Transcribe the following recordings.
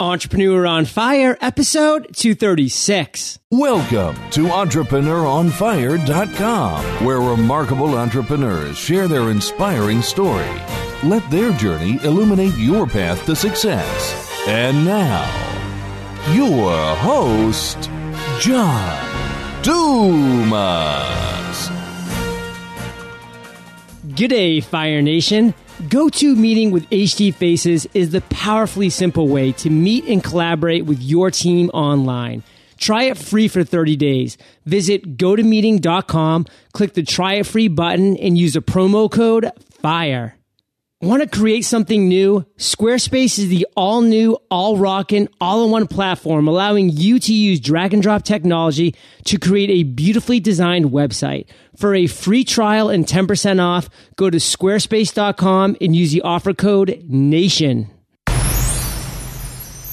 Entrepreneur on Fire, episode 236. Welcome to EntrepreneurOnFire.com, where remarkable entrepreneurs share their inspiring story. Let their journey illuminate your path to success. And now, your host, John Dumas. G'day, Fire Nation. GoToMeeting with HD Faces is the powerfully simple way to meet and collaborate with your team online. Try it free for 30 days. Visit gotomeeting.com, click the try it free button, and use a promo code FIRE. Want to create something new? Squarespace is the all new, all rockin', all in one platform, allowing you to use drag and drop technology to create a beautifully designed website. For a free trial and 10% off, go to squarespace.com and use the offer code NATION.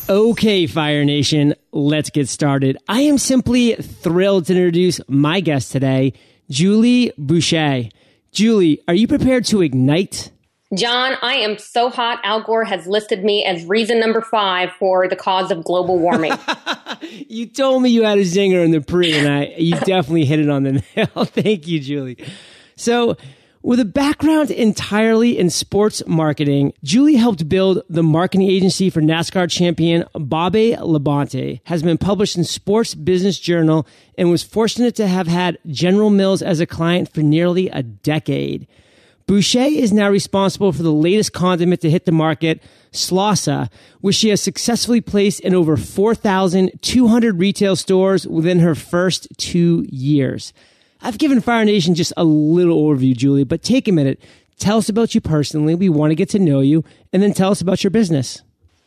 Okay, Fire Nation, let's get started. I am simply thrilled to introduce my guest today, Julie Busha. Julie, are you prepared to ignite? John, I am so hot. Al Gore has listed me as reason number five for the cause of global warming. you told me you had a zinger in the pre, and I you definitely hit it on the nail. Thank you, Julie. So, with a background entirely in sports marketing, Julie helped build the marketing agency for NASCAR champion Bobby Labonte, has been published in Sports Business Journal, and was fortunate to have had General Mills as a client for nearly a decade. Busha is now responsible for the latest condiment to hit the market, Slawsa, which she has successfully placed in over 4,200 retail stores within her first two years. I've given Fire Nation just a little overview, Julie, but take a minute. Tell us about you personally. We want to get to know you, and then tell us about your business.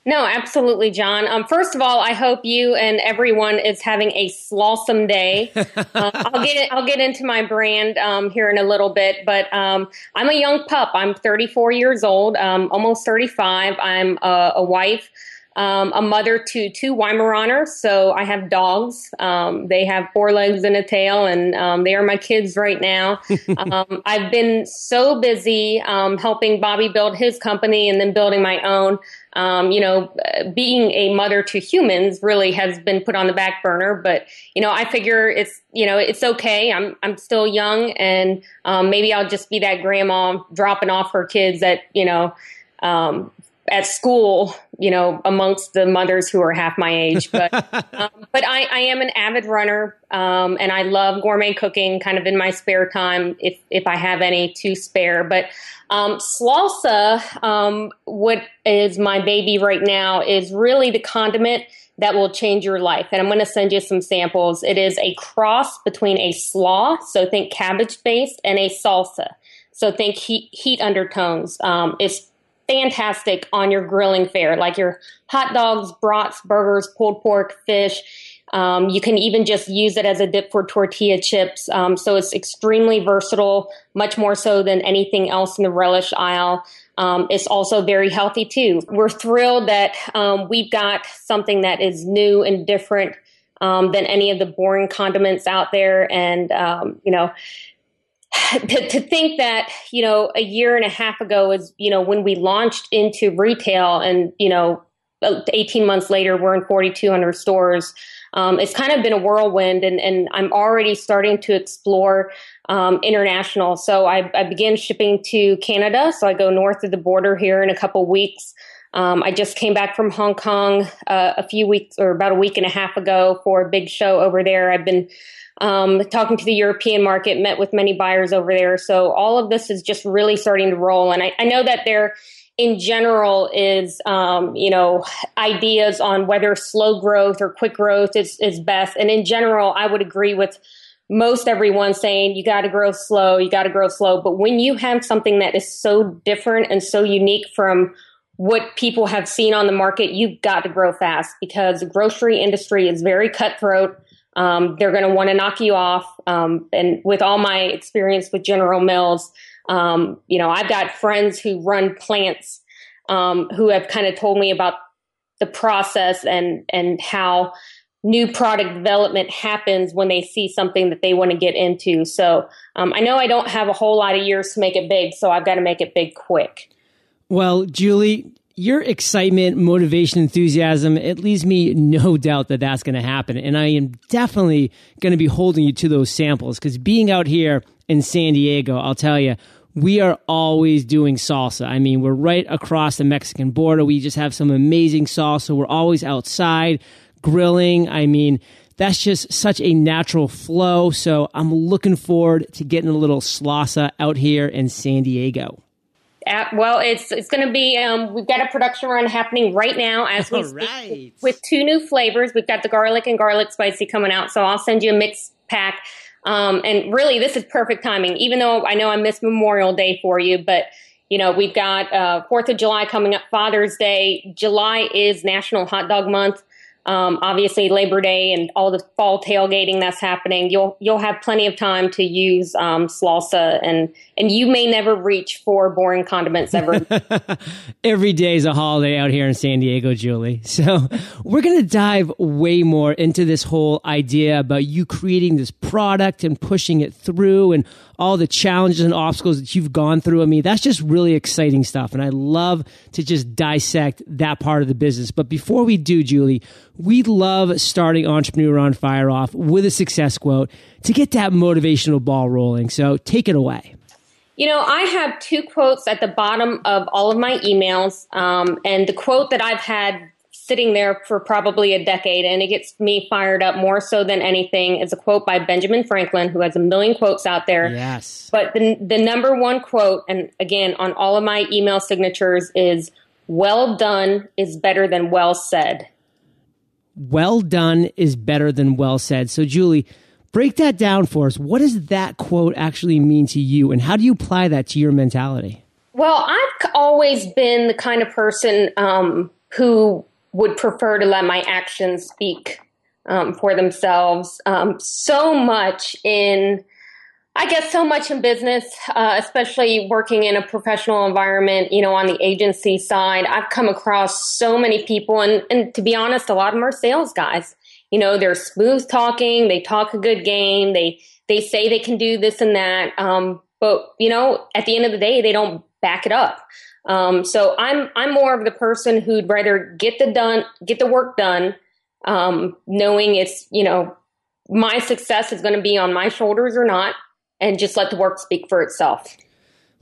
No, absolutely, John. Um, first of all, I hope you and everyone is having a slawsome day. Uh, I'll get I'll get into my brand um, here in a little bit, but um, I'm a young pup. I'm 34 years old, um, almost 35. I'm a, a wife. Um, a mother to two Weimaraners, so I have dogs. Um, they have four legs and a tail, and um, they are my kids right now. Um, I've been so busy um, helping Bobby build his company and then building my own. Um, you know, being a mother to humans really has been put on the back burner. But you know, I figure it's you know it's okay. I'm I'm still young, and maybe I'll just be that grandma dropping off her kids at you know um, at school, you know, amongst the mothers who are half my age. But um, but I, I, am an avid runner, um, and I love gourmet cooking, kind of in my spare time, if if I have any to spare. But um, Slawsa, um, what is my baby right now, is really the condiment that will change your life. And I'm going to send you some samples. It is a cross between a slaw, so think cabbage based, and a salsa. So think heat, heat undertones. Um, it's fantastic on your grilling fare, like your hot dogs, brats, burgers, pulled pork, fish. Um, you can even just use it as a dip for tortilla chips. Um, so it's extremely versatile, much more so than anything else in the relish aisle. Um, it's also very healthy too. We're thrilled that um, we've got something that is new and different um, than any of the boring condiments out there. And, um, you know, to, to, think that you know a year and a half ago is you know when we launched into retail and you know 18 months later we're in 4200 stores. Um, it's kind of been a whirlwind and, and i'm already starting to explore um, international. So I, I began shipping to canada. So i go north of the border here in a couple weeks um, i just came back from hong kong uh, a few weeks or about a week and a half ago for a big show over there i've been um, talking to the European market, met with many buyers over there. So all of this is just really starting to roll. And I, I know that there, in general, is um, you know ideas on whether slow growth or quick growth is is best. And in general, I would agree with most everyone saying you got to grow slow, you got to grow slow. But when you have something that is so different and so unique from what people have seen on the market, you've got to grow fast because the grocery industry is very cutthroat. Um, they're going to want to knock you off. Um, and with all my experience with General Mills, um, you know, I've got friends who run plants um, who have kind of told me about the process and and how new product development happens when they see something that they want to get into. So um, I know I don't have a whole lot of years to make it big, so I've got to make it big quick. Well, Julie, your excitement, motivation, enthusiasm, it leaves me no doubt that that's going to happen. And I am definitely going to be holding you to those samples because being out here in San Diego, I'll tell you, we are always doing salsa. I mean, we're right across the Mexican border. We just have some amazing salsa. We're always outside grilling. I mean, that's just such a natural flow. So I'm looking forward to getting a little salsa out here in San Diego. At, well, it's it's going to be. Um, we've got a production run happening right now as we speak right. with two new flavors. We've got the garlic and garlic spicy coming out, so I'll send you a mix pack. Um, and really, this is perfect timing. Even though I know I missed Memorial Day for you, but you know we've got uh, Fourth of July coming up, Father's Day. July is National Hot Dog Month. Um, obviously, Labor Day and all the fall tailgating that's happening, you'll you'll have plenty of time to use um, Slawsa, and and you may never reach for boring condiments ever. Every day is a holiday out here in San Diego, Julie. So we're gonna dive way more into this whole idea about you creating this product and pushing it through, and all the challenges and obstacles that you've gone through. I mean, that's just really exciting stuff. And I love to just dissect that part of the business. But before we do, Julie, we love starting Entrepreneur on Fire off with a success quote to get that motivational ball rolling. So take it away. You know, I have two quotes at the bottom of all of my emails. Um, and the quote that I've had sitting there for probably a decade and it gets me fired up more so than anything is a quote by Benjamin Franklin who has a million quotes out there. Yes. But the the number one quote and again on all of my email signatures is well done is better than well said. Well done is better than well said. So Julie, break that down for us. What does that quote actually mean to you and how do you apply that to your mentality? Well, I've always been the kind of person um, who would prefer to let my actions speak um, for themselves. Um, so much in, I guess, so much in business, uh, especially working in a professional environment, you know, on the agency side, I've come across so many people, and, and to be honest, a lot of them are sales guys. You know, they're smooth talking, they talk a good game, they they say they can do this and that, um, but you know, at the end of the day, they don't back it up. Um, so I'm I'm more of the person who'd rather get the done get the work done, um, knowing it's you know my success is going to be on my shoulders or not, and just let the work speak for itself.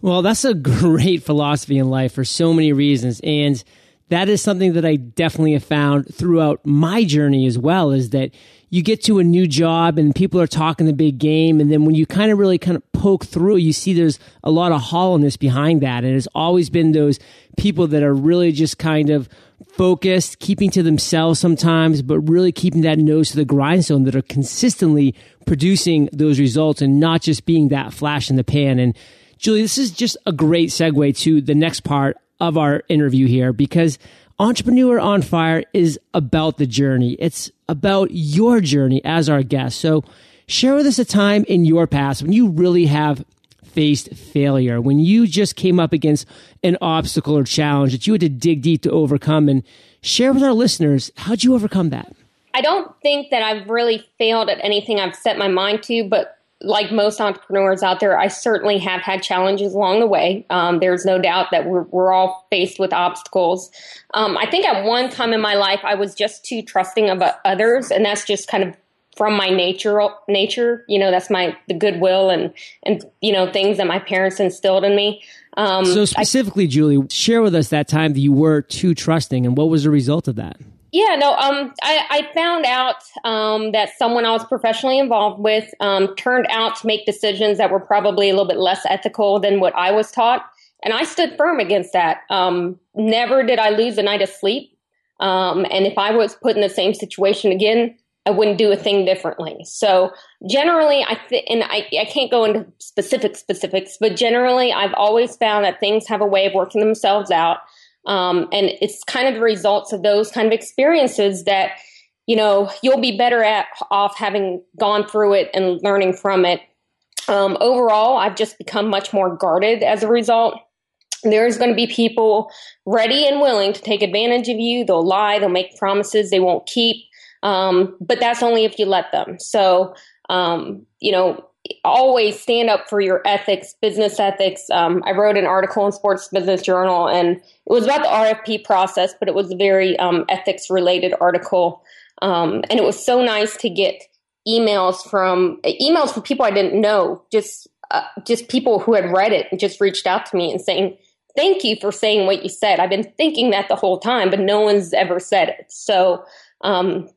Well, that's a great philosophy in life for so many reasons, and that is something that I definitely have found throughout my journey as well. Is that you get to a new job and people are talking the big game. And then when you kind of really kind of poke through, you see there's a lot of hollowness behind that. And it's always been those people that are really just kind of focused, keeping to themselves sometimes, but really keeping that nose to the grindstone that are consistently producing those results and not just being that flash in the pan. And Julie, this is just a great segue to the next part of our interview here because Entrepreneur on Fire is about the journey. It's about your journey as our guest. So share with us a time in your past when you really have faced failure, when you just came up against an obstacle or challenge that you had to dig deep to overcome and share with our listeners, how'd you overcome that? I don't think that I've really failed at anything I've set my mind to, but like most entrepreneurs out there, I certainly have had challenges along the way. Um, there's no doubt that we're, we're all faced with obstacles. Um, I think at one time in my life, I was just too trusting of others, and that's just kind of from my nature. Nature, you know, that's my the goodwill and and you know things that my parents instilled in me. Um, so specifically, I, Julie, share with us that time that you were too trusting, and what was the result of that? Yeah, no, um, I, I found out um, that someone I was professionally involved with um, turned out to make decisions that were probably a little bit less ethical than what I was taught. And I stood firm against that. Um, never did I lose a night of sleep. Um, and if I was put in the same situation again, I wouldn't do a thing differently. So generally, I th- and I, I can't go into specific specifics, but generally, I've always found that things have a way of working themselves out. Um, and it's kind of the results of those kind of experiences that, you know, you'll be better at off having gone through it and learning from it. Um, overall, I've just become much more guarded as a result. There's going to be people ready and willing to take advantage of you. They'll lie, they'll make promises they won't keep. Um, but that's only if you let them. So, um, you know, always stand up for your ethics, business ethics. Um, I wrote an article in Sports Business Journal, and it was about the RFP process, but it was a very um, ethics related article. Um, and it was so nice to get emails from emails from people I didn't know, just uh, just people who had read it and just reached out to me and saying, "Thank you for saying what you said. I've been thinking that the whole time, but no one's ever said it." So um,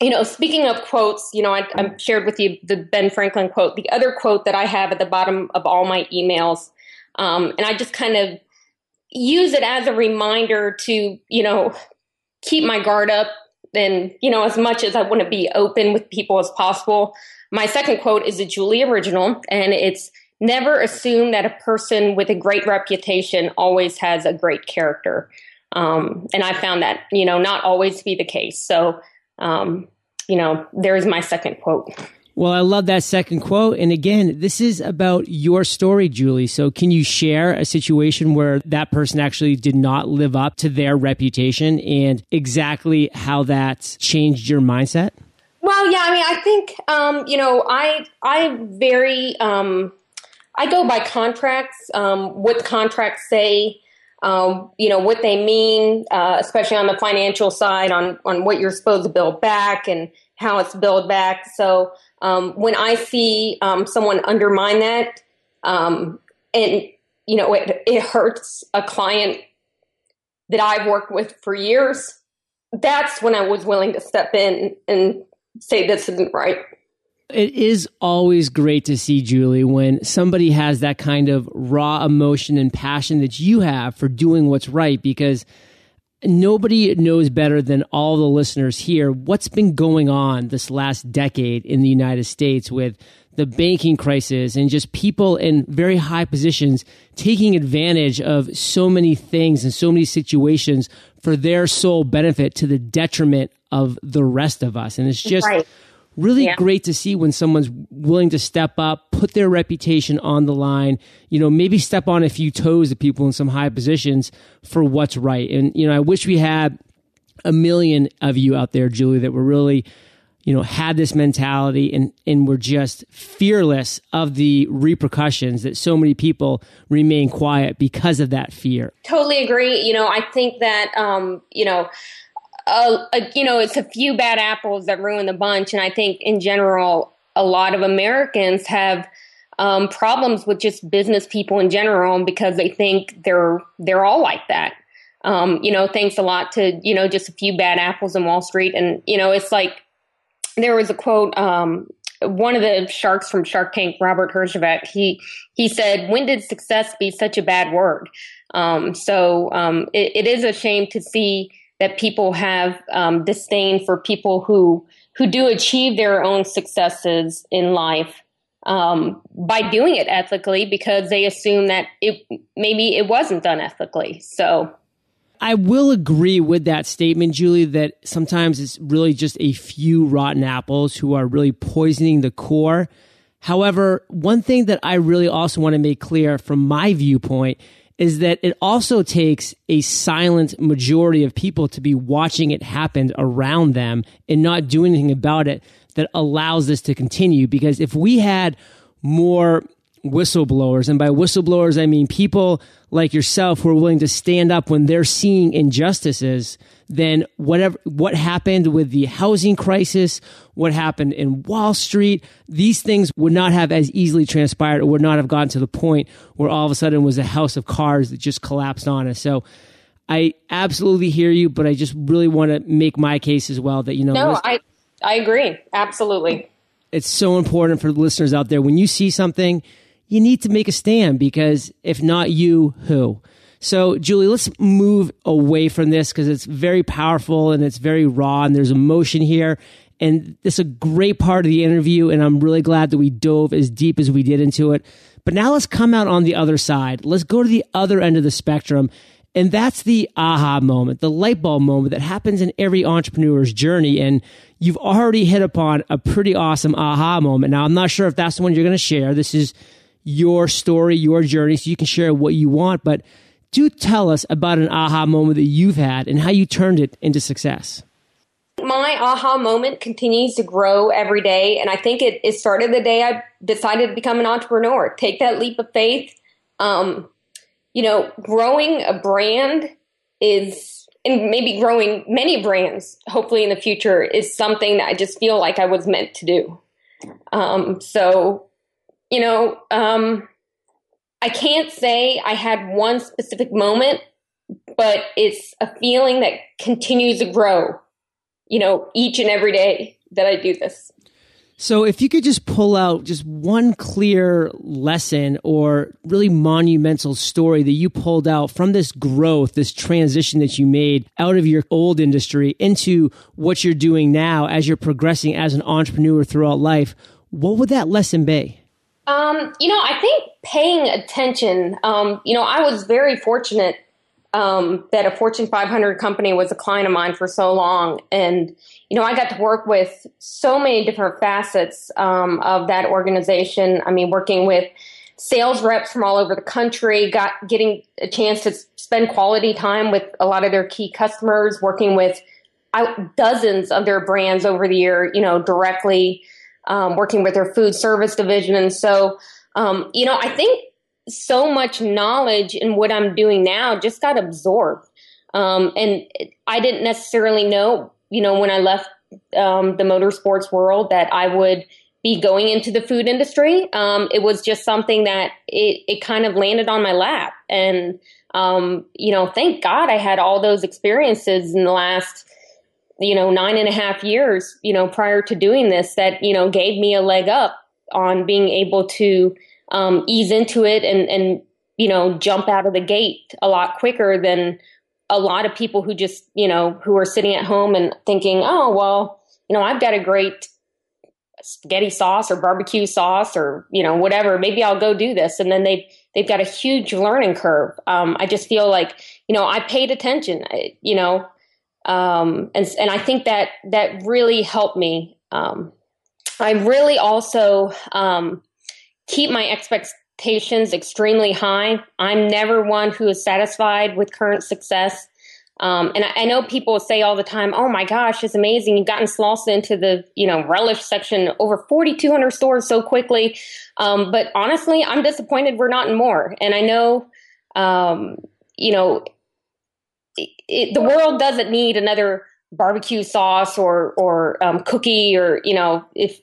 you know, speaking of quotes, you know, I, I, shared with you the Ben Franklin quote. The other quote that I have at the bottom of all my emails, um, and I just kind of use it as a reminder to, you know, keep my guard up and, you know, as much as I want to be open with people as possible. My second quote is a Julie original, and it's never assume that a person with a great reputation always has a great character. Um, and I found that, you know, not always to be the case. So, um, you know, there's my second quote. Well, I love that second quote. And again, this is about your story, Julie. So can you share a situation where that person actually did not live up to their reputation and exactly how that changed your mindset? Well, yeah, I mean, I think, um, you know, I, I very, um, I go by contracts, um, what contracts say, um, you know what they mean, uh, especially on the financial side, on on what you're supposed to build back and how it's built back. So um, when I see um, someone undermine that, um, and you know it, it hurts a client that I've worked with for years, that's when I was willing to step in and say this isn't right. It is always great to see, Julie, when somebody has that kind of raw emotion and passion that you have for doing what's right because nobody knows better than all the listeners here what's been going on this last decade in the United States with the banking crisis and just people in very high positions taking advantage of so many things and so many situations for their sole benefit to the detriment of the rest of us. And it's just. Right really yeah. great to see when someone's willing to step up, put their reputation on the line, you know, maybe step on a few toes of people in some high positions for what's right. And, you know, I wish we had a million of you out there, Julie, that were really, you know, had this mentality and, and were just fearless of the repercussions that so many people remain quiet because of that fear. Totally agree. You know, I think that, um, you know, uh, you know, it's a few bad apples that ruin the bunch. And I think in general, a lot of Americans have um, problems with just business people in general because they think they're they're all like that. Um, you know, thanks a lot to you know just a few bad apples in Wall Street, and you know, it's like there was a quote. Um, one of the sharks from Shark Tank, Robert Herjavec, he he said, "When did success be such a bad word?" Um, so um, it, it is a shame to see that people have um, disdain for people who who do achieve their own successes in life um, by doing it ethically because they assume that it maybe it wasn't done ethically. So. I will agree with that statement, Julie, that sometimes it's really just a few rotten apples who are really poisoning the core. However, one thing that I really also want to make clear from my viewpoint is that it also takes a silent majority of people to be watching it happen around them and not do anything about it that allows this to continue. Because if we had more whistleblowers, and by whistleblowers, I mean people like yourself who are willing to stand up when they're seeing injustices, then whatever, what happened with the housing crisis, what happened in Wall Street, these things would not have as easily transpired or would not have gotten to the point where all of a sudden was a house of cards that just collapsed on us. So I absolutely hear you, but I just really want to make my case as well that, you know, no, I, I agree. Absolutely. It's so important for the listeners out there. When you see something, you need to make a stand because if not you, who? So, Julie, let's move away from this because it's very powerful and it's very raw and there's emotion here. And it's a great part of the interview. And I'm really glad that we dove as deep as we did into it. But now let's come out on the other side. Let's go to the other end of the spectrum. And that's the aha moment, the light bulb moment that happens in every entrepreneur's journey. And you've already hit upon a pretty awesome aha moment. Now, I'm not sure if that's the one you're going to share. This is your story, your journey, so you can share what you want. But do tell us about an aha moment that you've had and how you turned it into success. my aha moment continues to grow every day. And I think it, it started the day I decided to become an entrepreneur, take that leap of faith. Um, you know, growing a brand is, and maybe growing many brands, hopefully in the future, is something that I just feel like I was meant to do. Um, so, you know, um, I can't say I had one specific moment, but it's a feeling that continues to grow, you know, each and every day that I do this. So, if you could just pull out just one clear lesson or really monumental story that you pulled out from this growth, this transition that you made out of your old industry into what you're doing now as you're progressing as an entrepreneur throughout life, what would that lesson be? Um, you know, I think paying attention, um, you know, I was very fortunate um, that a Fortune 500 company was a client of mine for so long. And, you know, I got to work with so many different facets um, of that organization. I mean, working with sales reps from all over the country, got getting a chance to spend quality time with a lot of their key customers, working with dozens of their brands over the year, you know, directly um, working with their food service division. And so, um, you know, I think so much knowledge in what I'm doing now just got absorbed. Um, and I didn't necessarily know, you know, when I left um, the motorsports world that I would be going into the food industry. Um, it was just something that it, it kind of landed on my lap. And, um, you know, thank God I had all those experiences in the last you know, nine and a half years, you know, prior to doing this that, you know, gave me a leg up on being able to um, ease into it and, and, you know, jump out of the gate a lot quicker than a lot of people who just, you know, who are sitting at home and thinking, oh, well, you know, I've got a great spaghetti sauce or barbecue sauce or, you know, whatever. Maybe I'll go do this. And then they've, they've got a huge learning curve. Um, I just feel like, you know, I paid attention, I, you know, um, and and I think that that really helped me. Um, I really also um, keep my expectations extremely high. I'm never one who is satisfied with current success. Um, and I, I, know people say all the time, "Oh my gosh, it's amazing! You've gotten Slawsa into the you know relish section over 4,200 stores so quickly." Um, but honestly, I'm disappointed we're not in more. And I know, um, you know, it, the world doesn't need another barbecue sauce or or um, cookie or you know if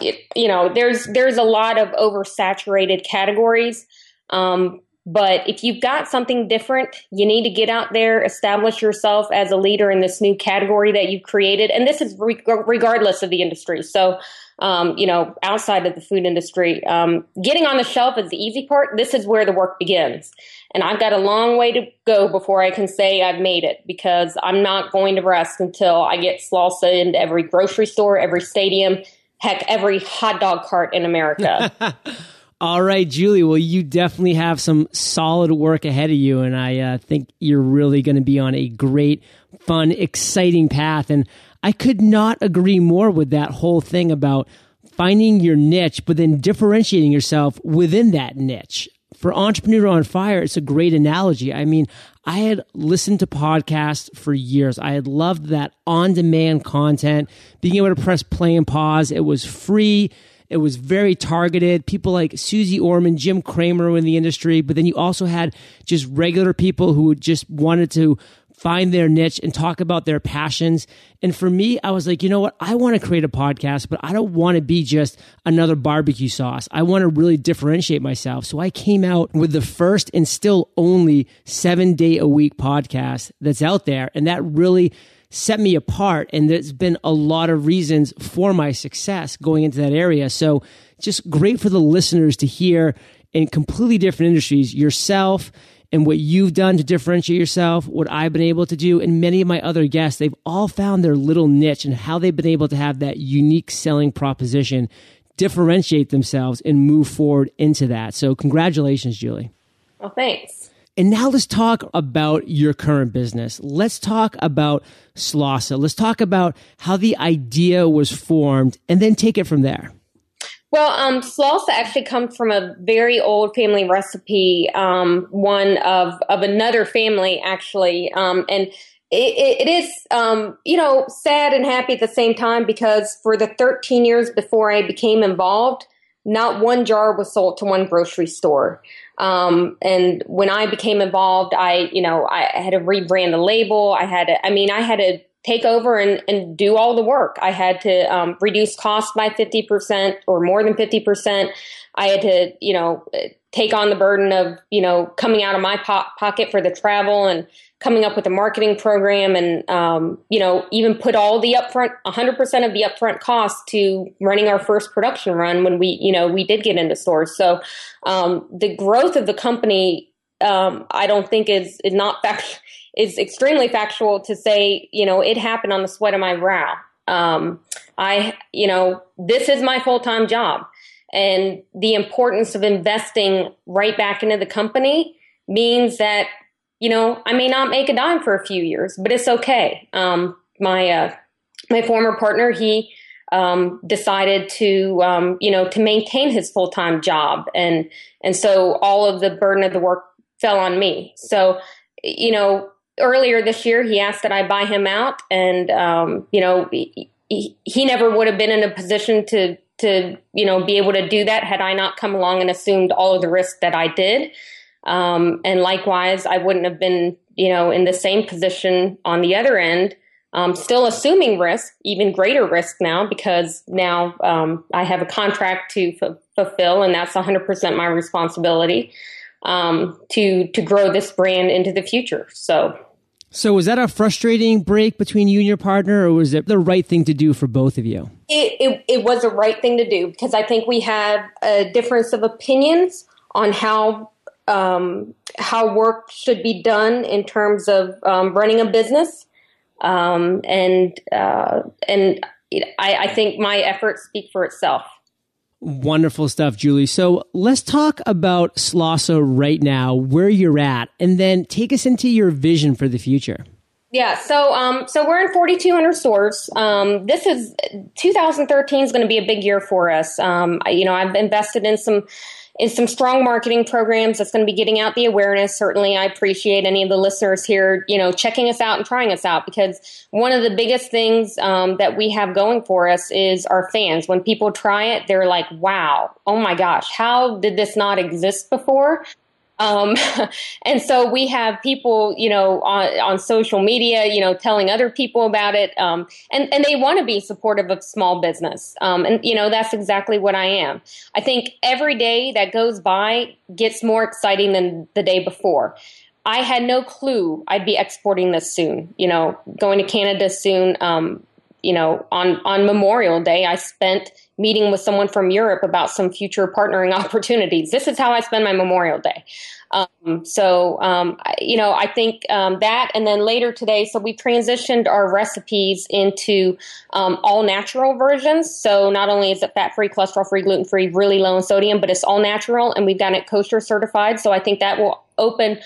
it, you know there's there's a lot of oversaturated categories um, but if you've got something different you need to get out there establish yourself as a leader in this new category that you've created and this is re- regardless of the industry so um, you know, outside of the food industry. Um, getting on the shelf is the easy part. This is where the work begins. And I've got a long way to go before I can say I've made it because I'm not going to rest until I get Slawsa into every grocery store, every stadium, heck, every hot dog cart in America. All right, Julie. Well, you definitely have some solid work ahead of you, and I uh, think you're really going to be on a great, fun, exciting path. And I could not agree more with that whole thing about finding your niche, but then differentiating yourself within that niche. For Entrepreneur on Fire, it's a great analogy. I mean, I had listened to podcasts for years. I had loved that on demand content, being able to press play and pause. It was free. It was very targeted. People like Susie Orman, Jim Cramer in the industry, but then you also had just regular people who just wanted to find their niche and talk about their passions. And for me, I was like, you know what? I want to create a podcast, but I don't want to be just another barbecue sauce. I want to really differentiate myself. So I came out with the first and still only seven day a week podcast that's out there. And that really set me apart. And there's been a lot of reasons for my success going into that area. So just great for the listeners to hear in completely different industries yourself and what you've done to differentiate yourself, what I've been able to do, and many of my other guests, they've all found their little niche and how they've been able to have that unique selling proposition, differentiate themselves, and move forward into that. So, congratulations, Julie. Well, thanks. And now let's talk about your current business. Let's talk about Slawsa. Let's talk about how the idea was formed and then take it from there. Well, um, Slawsa actually comes from a very old family recipe, um, one of, of another family, actually. Um, and it, it is, um, you know, sad and happy at the same time because for the 13 years before I became involved, not one jar was sold to one grocery store. Um, and when I became involved, I, you know, I had to rebrand the label. I had to, I mean, I had to take over and, and do all the work. I had to um, reduce costs by 50% or more than 50%. I had to, you know, take on the burden of, you know, coming out of my po- pocket for the travel and coming up with a marketing program and, um, you know, even put all the upfront, 100% of the upfront costs to running our first production run when we, you know, we did get into stores. So um, the growth of the company, um, I don't think is, is not fact, is extremely factual to say, you know, it happened on the sweat of my brow. Um, I, you know, this is my full time job and the importance of investing right back into the company means that you know I may not make a dime for a few years, but it's okay. Um, my uh, my former partner he um, decided to um, you know to maintain his full time job, and and so all of the burden of the work fell on me. So you know earlier this year he asked that I buy him out, and um, you know. He, he never would have been in a position to to you know be able to do that had I not come along and assumed all of the risk that I did. Um, and likewise, I wouldn't have been you know in the same position on the other end, um, still assuming risk, even greater risk now because now um, I have a contract to f- fulfill, and that's 100% my responsibility um, to to grow this brand into the future. So. So was that a frustrating break between you and your partner, or was it the right thing to do for both of you? It, it, it was the right thing to do because I think we have a difference of opinions on how um, how work should be done in terms of um, running a business, um, and uh, and I, I think my efforts speak for itself. Wonderful stuff, Julie. So let's talk about Slawsa right now, where you're at, and then take us into your vision for the future. Yeah, so um, so we're in 4,200 stores. Um, this is 2013 is going to be a big year for us. Um, you know, I've invested in some in some strong marketing programs that's going to be getting out the awareness. Certainly, I appreciate any of the listeners here, you know, checking us out and trying us out because one of the biggest things um, that we have going for us is our fans. When people try it, they're like, wow, oh my gosh, how did this not exist before? Um, and so we have people, you know, on, on social media, you know, telling other people about it. Um, and, and they want to be supportive of small business. Um, and, you know, that's exactly what I am. I think every day that goes by gets more exciting than the day before. I had no clue I'd be exporting this soon, you know, going to Canada soon. Um, you know, on, on Memorial Day, I spent meeting with someone from Europe about some future partnering opportunities. This is how I spend my Memorial Day. Um, so, um, you know, I think um, that, and then later today, so we transitioned our recipes into um, all natural versions. So not only is it fat free, cholesterol free, gluten free, really low in sodium, but it's all natural, and we've got it kosher certified. So I think that will open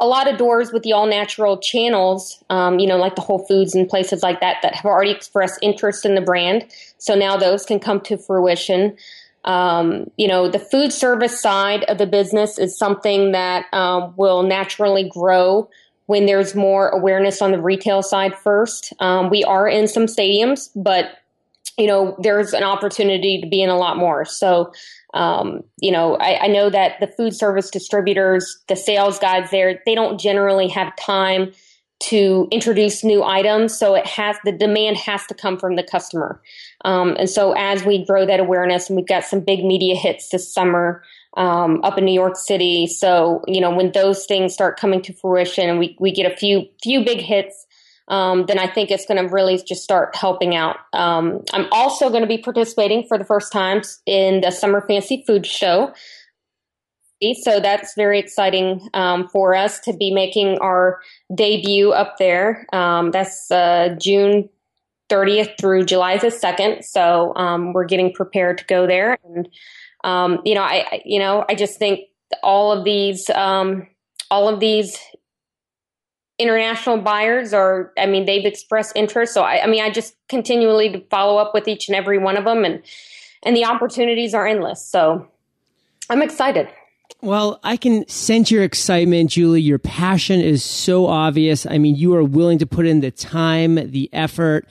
a lot of doors with the all natural channels, um, you know, like the Whole Foods and places like that that have already expressed interest in the brand. So now those can come to fruition. Um, you know, the food service side of the business is something that um, will naturally grow when there's more awareness on the retail side first. Um, we are in some stadiums, but you know, there's an opportunity to be in a lot more. So, um, you know, I, I, know that the food service distributors, the sales guys there, they don't generally have time to introduce new items. So it has the demand has to come from the customer. Um, and so as we grow that awareness, and we've got some big media hits this summer um, up in New York City. So you know when those things start coming to fruition, and we we get a few few big hits. Um, then I think it's going to really just start helping out. Um, I'm also going to be participating for the first time in the Summer Fancy Food Show. So that's very exciting um, for us to be making our debut up there. Um, that's uh, June 30th through July the 2nd. So um, we're getting prepared to go there. And, um, you know, I, you know, I just think all of these, all of these international buyers are, I mean, they've expressed interest. So I, I mean, I just continually follow up with each and every one of them and, and the opportunities are endless. So I'm excited. Well, I can sense your excitement, Julie. Your passion is so obvious. I mean, you are willing to put in the time, the effort,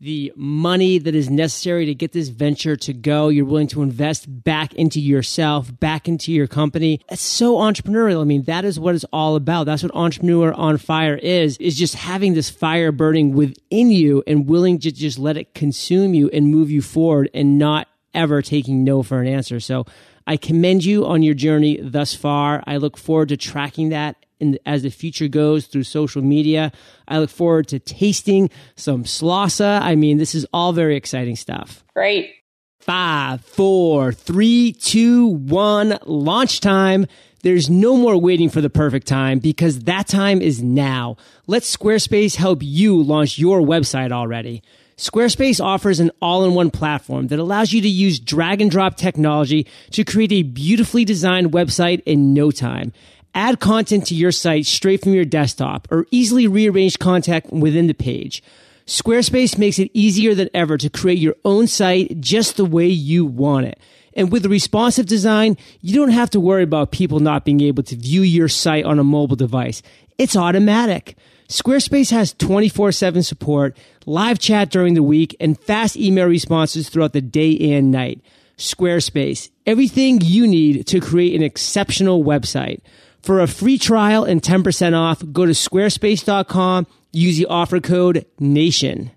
the money that is necessary to get this venture to go. You're willing to invest back into yourself, back into your company. It's so entrepreneurial. I mean, that is what it's all about. That's what entrepreneur on fire is, is just having this fire burning within you and willing to just let it consume you and move you forward and not ever taking no for an answer. So I commend you on your journey thus far. I look forward to tracking that in, as the future goes through social media. I look forward to tasting some Slawsa. I mean, this is all very exciting stuff. Great. Five, four, three, two, one, launch time. There's no more waiting for the perfect time because that time is now. Let Squarespace help you launch your website already. Squarespace offers an all-in-one platform that allows you to use drag and drop technology to create a beautifully designed website in no time. Add content to your site straight from your desktop or easily rearrange content within the page. Squarespace makes it easier than ever to create your own site just the way you want it. And with responsive design, you don't have to worry about people not being able to view your site on a mobile device. It's automatic. Squarespace has 24-7 support, live chat during the week, and fast email responses throughout the day and night. Squarespace, everything you need to create an exceptional website. For a free trial and 10% off, go to squarespace.com, use the offer code NATION.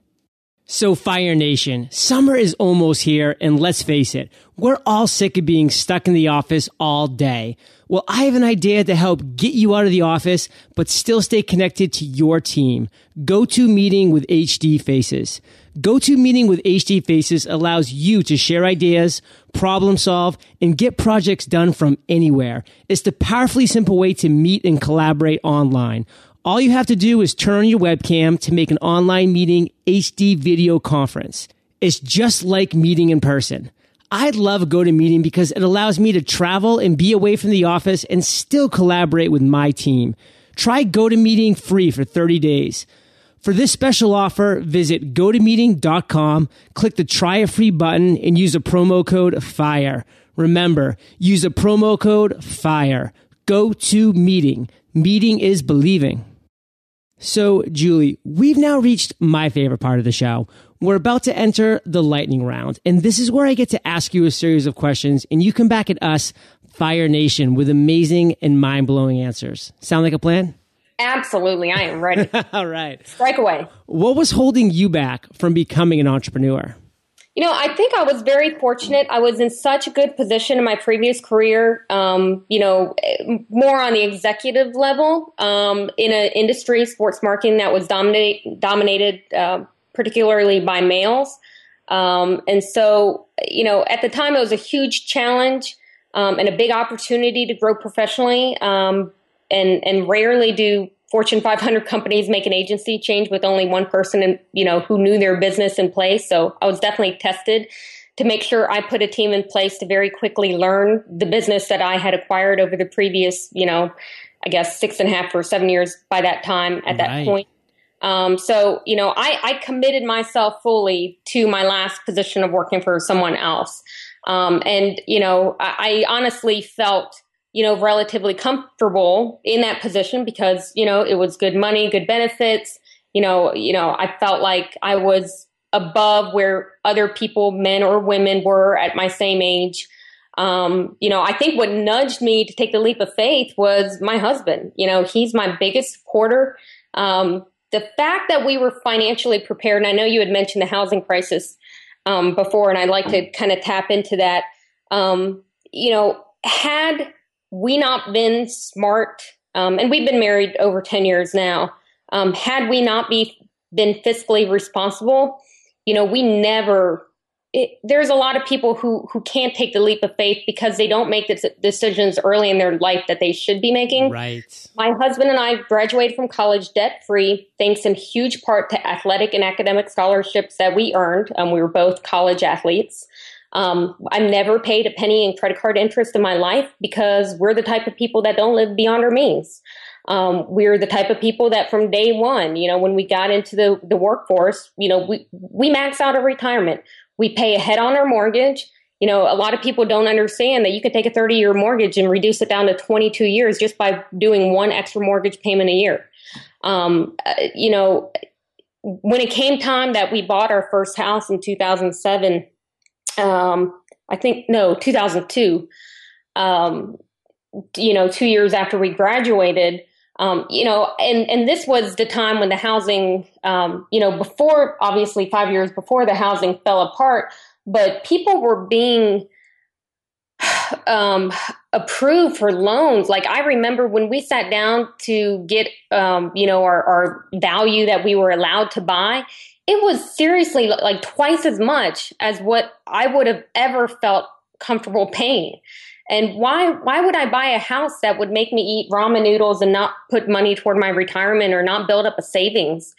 So Fire Nation, summer is almost here and let's face it, we're all sick of being stuck in the office all day. Well, I have an idea to help get you out of the office, but still stay connected to your team. GoToMeeting with HD Faces. GoToMeeting with HD Faces allows you to share ideas, problem solve, and get projects done from anywhere. It's the powerfully simple way to meet and collaborate online. All you have to do is turn on your webcam to make an online meeting HD video conference. It's just like meeting in person. I love GoToMeeting because it allows me to travel and be away from the office and still collaborate with my team. Try GoToMeeting free for 30 days. For this special offer, visit gotomeeting.com, click the try a free button and use a promo code FIRE. Remember, use a promo code FIRE. GoToMeeting. Meeting is believing. So, Julie, we've now reached my favorite part of the show. We're about to enter the lightning round, and this is where I get to ask you a series of questions, and you come back at us, Fire Nation, with amazing and mind blowing answers. Sound like a plan? Absolutely. I am ready. All right. Strike away. What was holding you back from becoming an entrepreneur? You know, I think I was very fortunate. I was in such a good position in my previous career, um, you know, more on the executive level um, in an industry, sports marketing, that was dominate, dominated uh, particularly by males. Um, and so, you know, at the time, it was a huge challenge um, and a big opportunity to grow professionally. Um, and, and rarely do Fortune 500 companies make an agency change with only one person and you know who knew their business in place. So I was definitely tested to make sure I put a team in place to very quickly learn the business that I had acquired over the previous, you know, I guess six and a half or seven years by that time at right. that point. Um, so, you know, I, I, committed myself fully to my last position of working for someone else. Um, and, you know, I, I honestly felt you know, relatively comfortable in that position because, you know, it was good money, good benefits. You know, you know, I felt like I was above where other people, men or women, were at my same age. Um, you know, I think what nudged me to take the leap of faith was my husband. You know, he's my biggest supporter. Um, the fact that we were financially prepared, and I know you had mentioned the housing crisis um, before, and I'd like to kind of tap into that. Um, you know, had we not been smart, um, and we've been married over 10 years now, um, had we not be, been fiscally responsible, you know, we never, it, there's a lot of people who, who can't take the leap of faith because they don't make the decisions early in their life that they should be making. Right. My husband and I graduated from college debt free, thanks in huge part to athletic and academic scholarships that we earned. Um, we were both college athletes. Um, I've never paid a penny in credit card interest in my life because we're the type of people that don't live beyond our means. Um, we're the type of people that from day one, you know, when we got into the, the workforce, you know, we, we max out our retirement. We pay ahead on our mortgage you know, a lot of people don't understand that you can take a 30 year mortgage and reduce it down to 22 years just by doing one extra mortgage payment a year. Um, uh, you know, when it came time that we bought our first house in 2007, um, I think, no, 2002, um, you know, two years after we graduated, um, you know, and, and this was the time when the housing, um, you know, before, obviously five years before the housing fell apart, but people were being um, approved for loans. Like I remember when we sat down to get, um, you know, our, our value that we were allowed to buy, it was seriously like twice as much as what I would have ever felt comfortable paying. And why why would I buy a house that would make me eat ramen noodles and not put money toward my retirement or not build up a savings?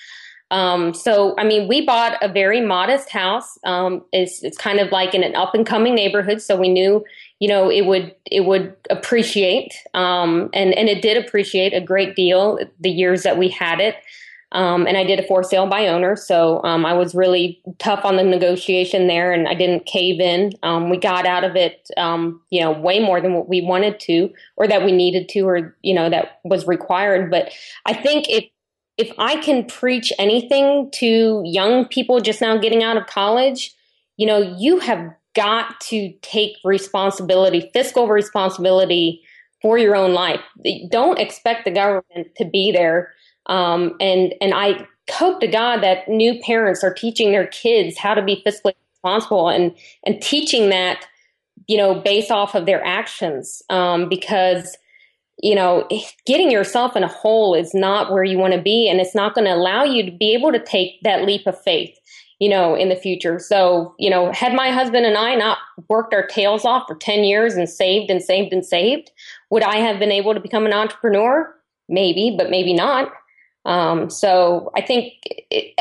Um, so, I mean, we bought a very modest house. Um, it's, it's kind of like in an up and coming neighborhood. So we knew, you know, it would, it would appreciate. Um, and, and it did appreciate a great deal the years that we had it. Um, and I did a for sale by owner. So, um, I was really tough on the negotiation there and I didn't cave in. Um, we got out of it, you know, way more than what we wanted to or that we needed to, or, you know, that was required. But I think if, if I can preach anything to young people just now getting out of college, you know, you have got to take responsibility, fiscal responsibility for your own life. Don't expect the government to be there. Um, and and I hope to God that new parents are teaching their kids how to be fiscally responsible and and teaching that, you know, based off of their actions. Um, because you know, getting yourself in a hole is not where you want to be, and it's not going to allow you to be able to take that leap of faith, you know, in the future. So, you know, had my husband and I not worked our tails off for 10 years and saved and saved and saved, would I have been able to become an entrepreneur? Maybe, but maybe not. Um, so I think, it,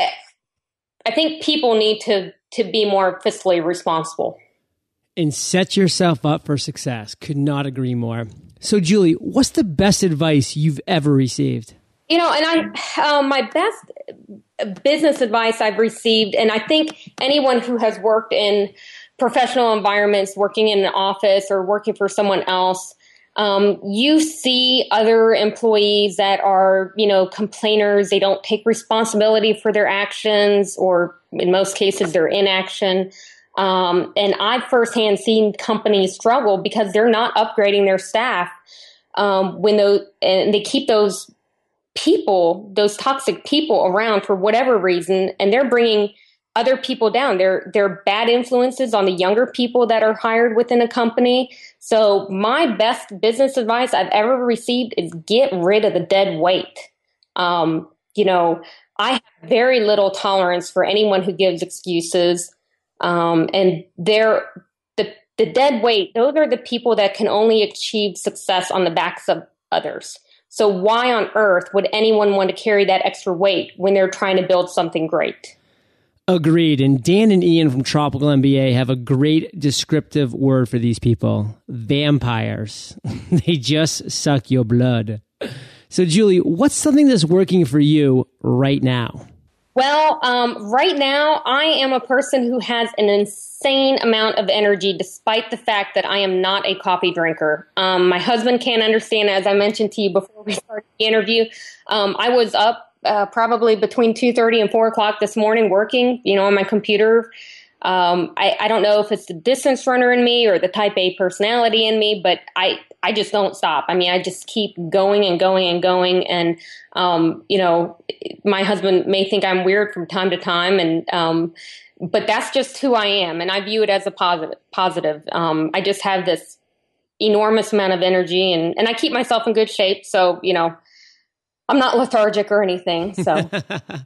I think people need to, to be more fiscally responsible and set yourself up for success. Could not agree more. So, Julie, what's the best advice you've ever received? You know, and I, um, my best business advice I've received, and I think anyone who has worked in professional environments, working in an office or working for someone else, um, you see other employees that are, you know, complainers. They don't take responsibility for their actions, or in most cases, their inaction. Um, and I've firsthand seen companies struggle because they're not upgrading their staff um, when those and they keep those people, those toxic people around for whatever reason, and they're bringing other people down. They're they're bad influences on the younger people that are hired within a company. So my best business advice I've ever received is get rid of the dead weight. Um, you know, I have very little tolerance for anyone who gives excuses. Um, and they're the the dead weight. Those are the people that can only achieve success on the backs of others. So why on earth would anyone want to carry that extra weight when they're trying to build something great? Agreed. And Dan and Ian from Tropical MBA have a great descriptive word for these people vampires. they just suck your blood. So, Julie, what's something that's working for you right now? Well, um, right now, I am a person who has an insane amount of energy, despite the fact that I am not a coffee drinker. Um, my husband can't understand, as I mentioned to you before we started the interview. Um, I was up uh, probably between two thirty and four o'clock this morning, working, you know, on my computer. Um, I, I don't know if it's the distance runner in me or the type A personality in me, but I I just don't stop. I mean, I just keep going and going and going. And, um, you know, my husband may think I'm weird from time to time. And, um, but that's just who I am. And I view it as a positive, positive. Um, I just have this enormous amount of energy and, and I keep myself in good shape. So, you know, I'm not lethargic or anything. So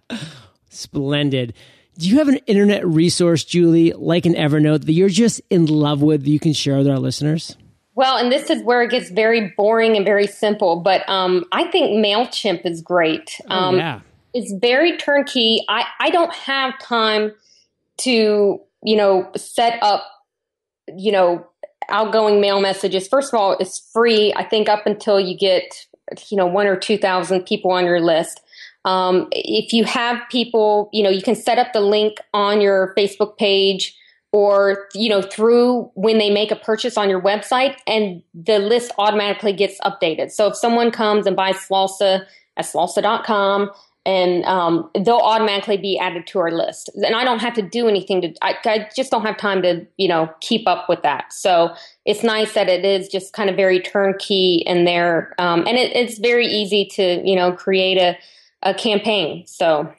splendid. Do you have an internet resource, Julie, like an Evernote that you're just in love with that you can share with our listeners? Well, and this is where it gets very boring and very simple, but um, I think MailChimp is great. Oh, um, yeah. It's very turnkey. I, I don't have time to, you know, set up, you know, outgoing mail messages. First of all, it's free, I think, up until you get, you know, one or 2,000 people on your list. Um, if you have people, you know, you can set up the link on your Facebook page or you know through when they make a purchase on your website and the list automatically gets updated so if someone comes and buys slawsa at slawsa.com and um, they'll automatically be added to our list. And i don't have to do anything to I, I, just don't have time to you know keep up with that. So it's nice that it is just kind of very turnkey in there um, and it, it's very easy to you know create a, a campaign. So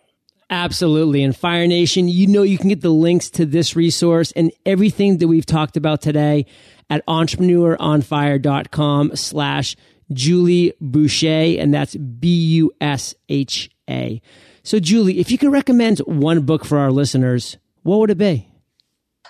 Absolutely. And Fire Nation, you know you can get the links to this resource and everything that we've talked about today at entrepreneuronfire.com slash Julie Busha, and that's B-U-S-H-A. So Julie, if you could recommend one book for our listeners, what would it be?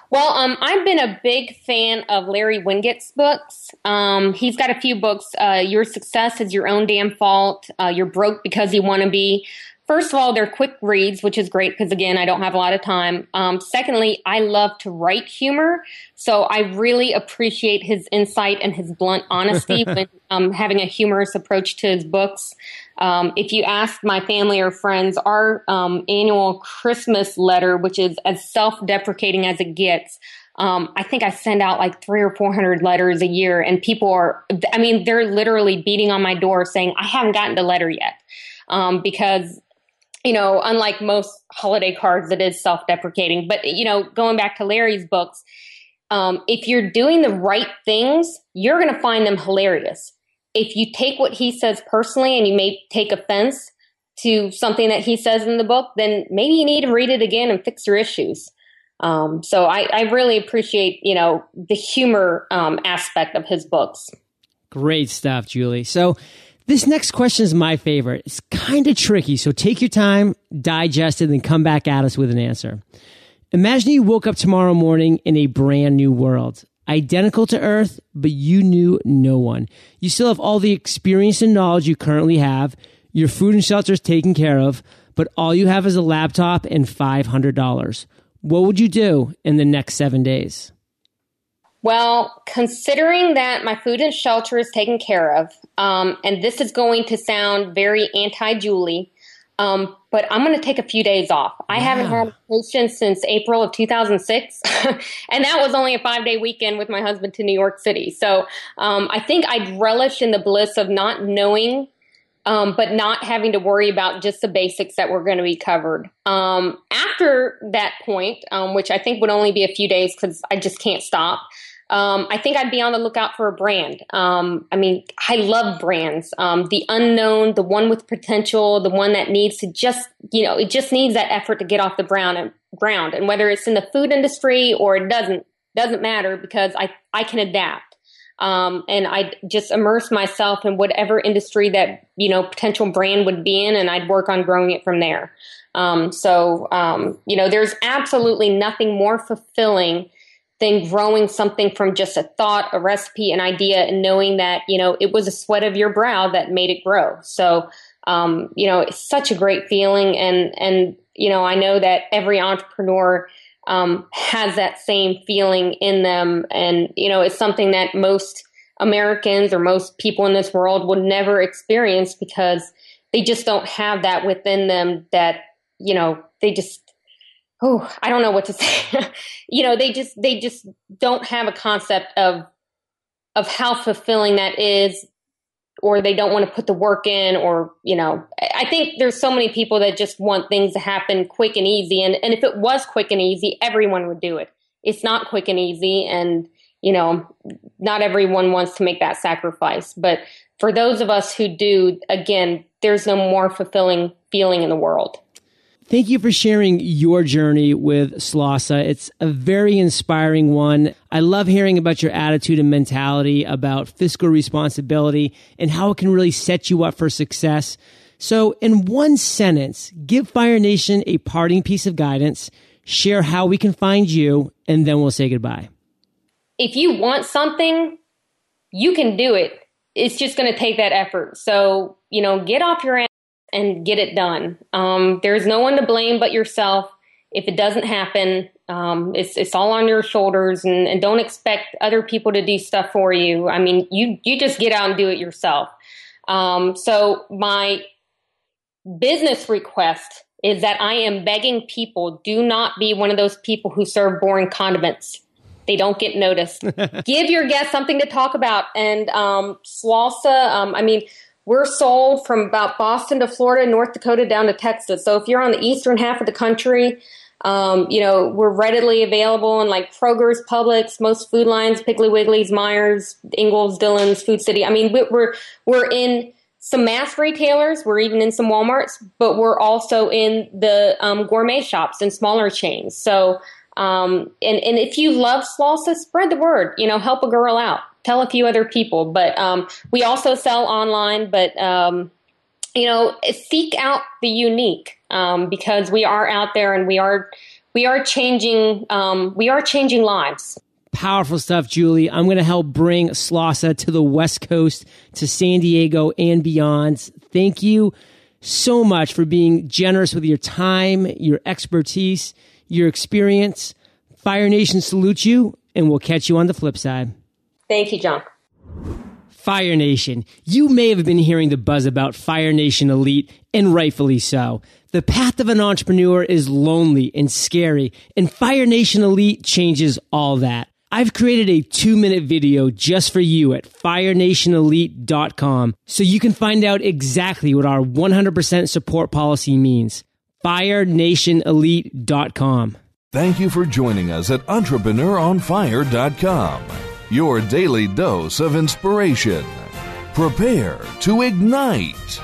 Well, um, I've been a big fan of Larry Winget's books. Um, he's got a few books. Uh, Your Success is Your Own Damn Fault. Uh, You're Broke Because You Want to Be. First of all, they're quick reads, which is great because again, I don't have a lot of time. Um, secondly, I love to write humor, so I really appreciate his insight and his blunt honesty when um, having a humorous approach to his books. Um, if you ask my family or friends, our um, annual Christmas letter, which is as self-deprecating as it gets, um, I think I send out like three or 400 letters a year and people are, I mean, they're literally beating on my door saying, I haven't gotten the letter yet. Um, because you know, unlike most holiday cards, it is self deprecating. But, you know, going back to Larry's books, um, if you're doing the right things, you're going to find them hilarious. If you take what he says personally and you may take offense to something that he says in the book, then maybe you need to read it again and fix your issues. Um, so I, I, really appreciate, you know, the humor um, aspect of his books. Great stuff, Julie. So this next question is my favorite. It's kind of tricky, so take your time, digest it, and come back at us with an answer. Imagine you woke up tomorrow morning in a brand new world, identical to Earth, but you knew no one. You still have all the experience and knowledge you currently have. Your food and shelter is taken care of, but all you have is a laptop and $500. What would you do in the next seven days? Well, considering that my food and shelter is taken care of, um, and this is going to sound very anti Julie, um, but I'm going to take a few days off. I haven't had a vacation since April of 2006, and that was only a five day weekend with my husband to New York City. So um, I think I'd relish in the bliss of not knowing. Um, but not having to worry about just the basics that were going to be covered. Um, after that point, um, which I think would only be a few days because I just can't stop, um, I think I'd be on the lookout for a brand. Um, I mean, I love brands. Um, the unknown, the one with potential, the one that needs to just, you know, it just needs that effort to get off the ground and ground. And whether it's in the food industry or it doesn't, doesn't matter because I, I can adapt. Um, and I'd just immerse myself in whatever industry that, you know, potential brand would be in and I'd work on growing it from there. Um, so, um, you know, there's absolutely nothing more fulfilling than growing something from just a thought, a recipe, an idea, and knowing that, you know, it was a sweat of your brow that made it grow. So, um, you know, it's such a great feeling. And, and, you know, I know that every entrepreneur, um, has that same feeling in them. And, you know, it's something that most Americans or most people in this world would never experience because they just don't have that within them that, you know, they just oh, I don't know what to say. you know, they just they just don't have a concept of of how fulfilling that is or they don't want to put the work in or you know i think there's so many people that just want things to happen quick and easy and, and if it was quick and easy everyone would do it it's not quick and easy and you know not everyone wants to make that sacrifice but for those of us who do again there's no more fulfilling feeling in the world Thank you for sharing your journey with Slawsa. It's a very inspiring one. I love hearing about your attitude and mentality about fiscal responsibility and how it can really set you up for success. So in one sentence, give Fire Nation a parting piece of guidance, share how we can find you, and then we'll say goodbye. If you want something, you can do it. It's just going to take that effort. So, you know, get off your ass and get it done. Um, there's no one to blame but yourself. If it doesn't happen, um, it's it's all on your shoulders, and, and, don't expect other people to do stuff for you. I mean, you you just get out and do it yourself. Um, so my business request is that I am begging people do not be one of those people who serve boring condiments. They don't get noticed. Give your guests something to talk about. And um, Slawsa, um, I mean, we're sold from about Boston to Florida, North Dakota down to Texas. So if you're on the eastern half of the country, um, you know, we're readily available in like Kroger's, Publix, most food lines, Piggly Wiggly's, Meijer's, Ingles, Dillon's, Food City. I mean, we're we're in some mass retailers. We're even in some WalMarts, but we're also in the um, gourmet shops and smaller chains. So, um, and and if you love Slawsa, spread the word. You know, help a girl out. Tell a few other people. But um, we also sell online. But um, you know, seek out the unique um, because we are out there and we are we are changing um, we are changing lives. Powerful stuff, Julie. I'm going to help bring Slawsa to the West Coast, to San Diego, and beyond. Thank you so much for being generous with your time, your expertise, your experience. Fire Nation salutes you, and we'll catch you on the flip side. Thank you, John. Fire Nation, you may have been hearing the buzz about Fire Nation Elite, and rightfully so. The path of an entrepreneur is lonely and scary, and Fire Nation Elite changes all that. I've created a two minute video just for you at firenationelite.com so you can find out exactly what our 100% support policy means. Firenationelite.com. Thank you for joining us at EntrepreneurOnFire.com, your daily dose of inspiration. Prepare to ignite.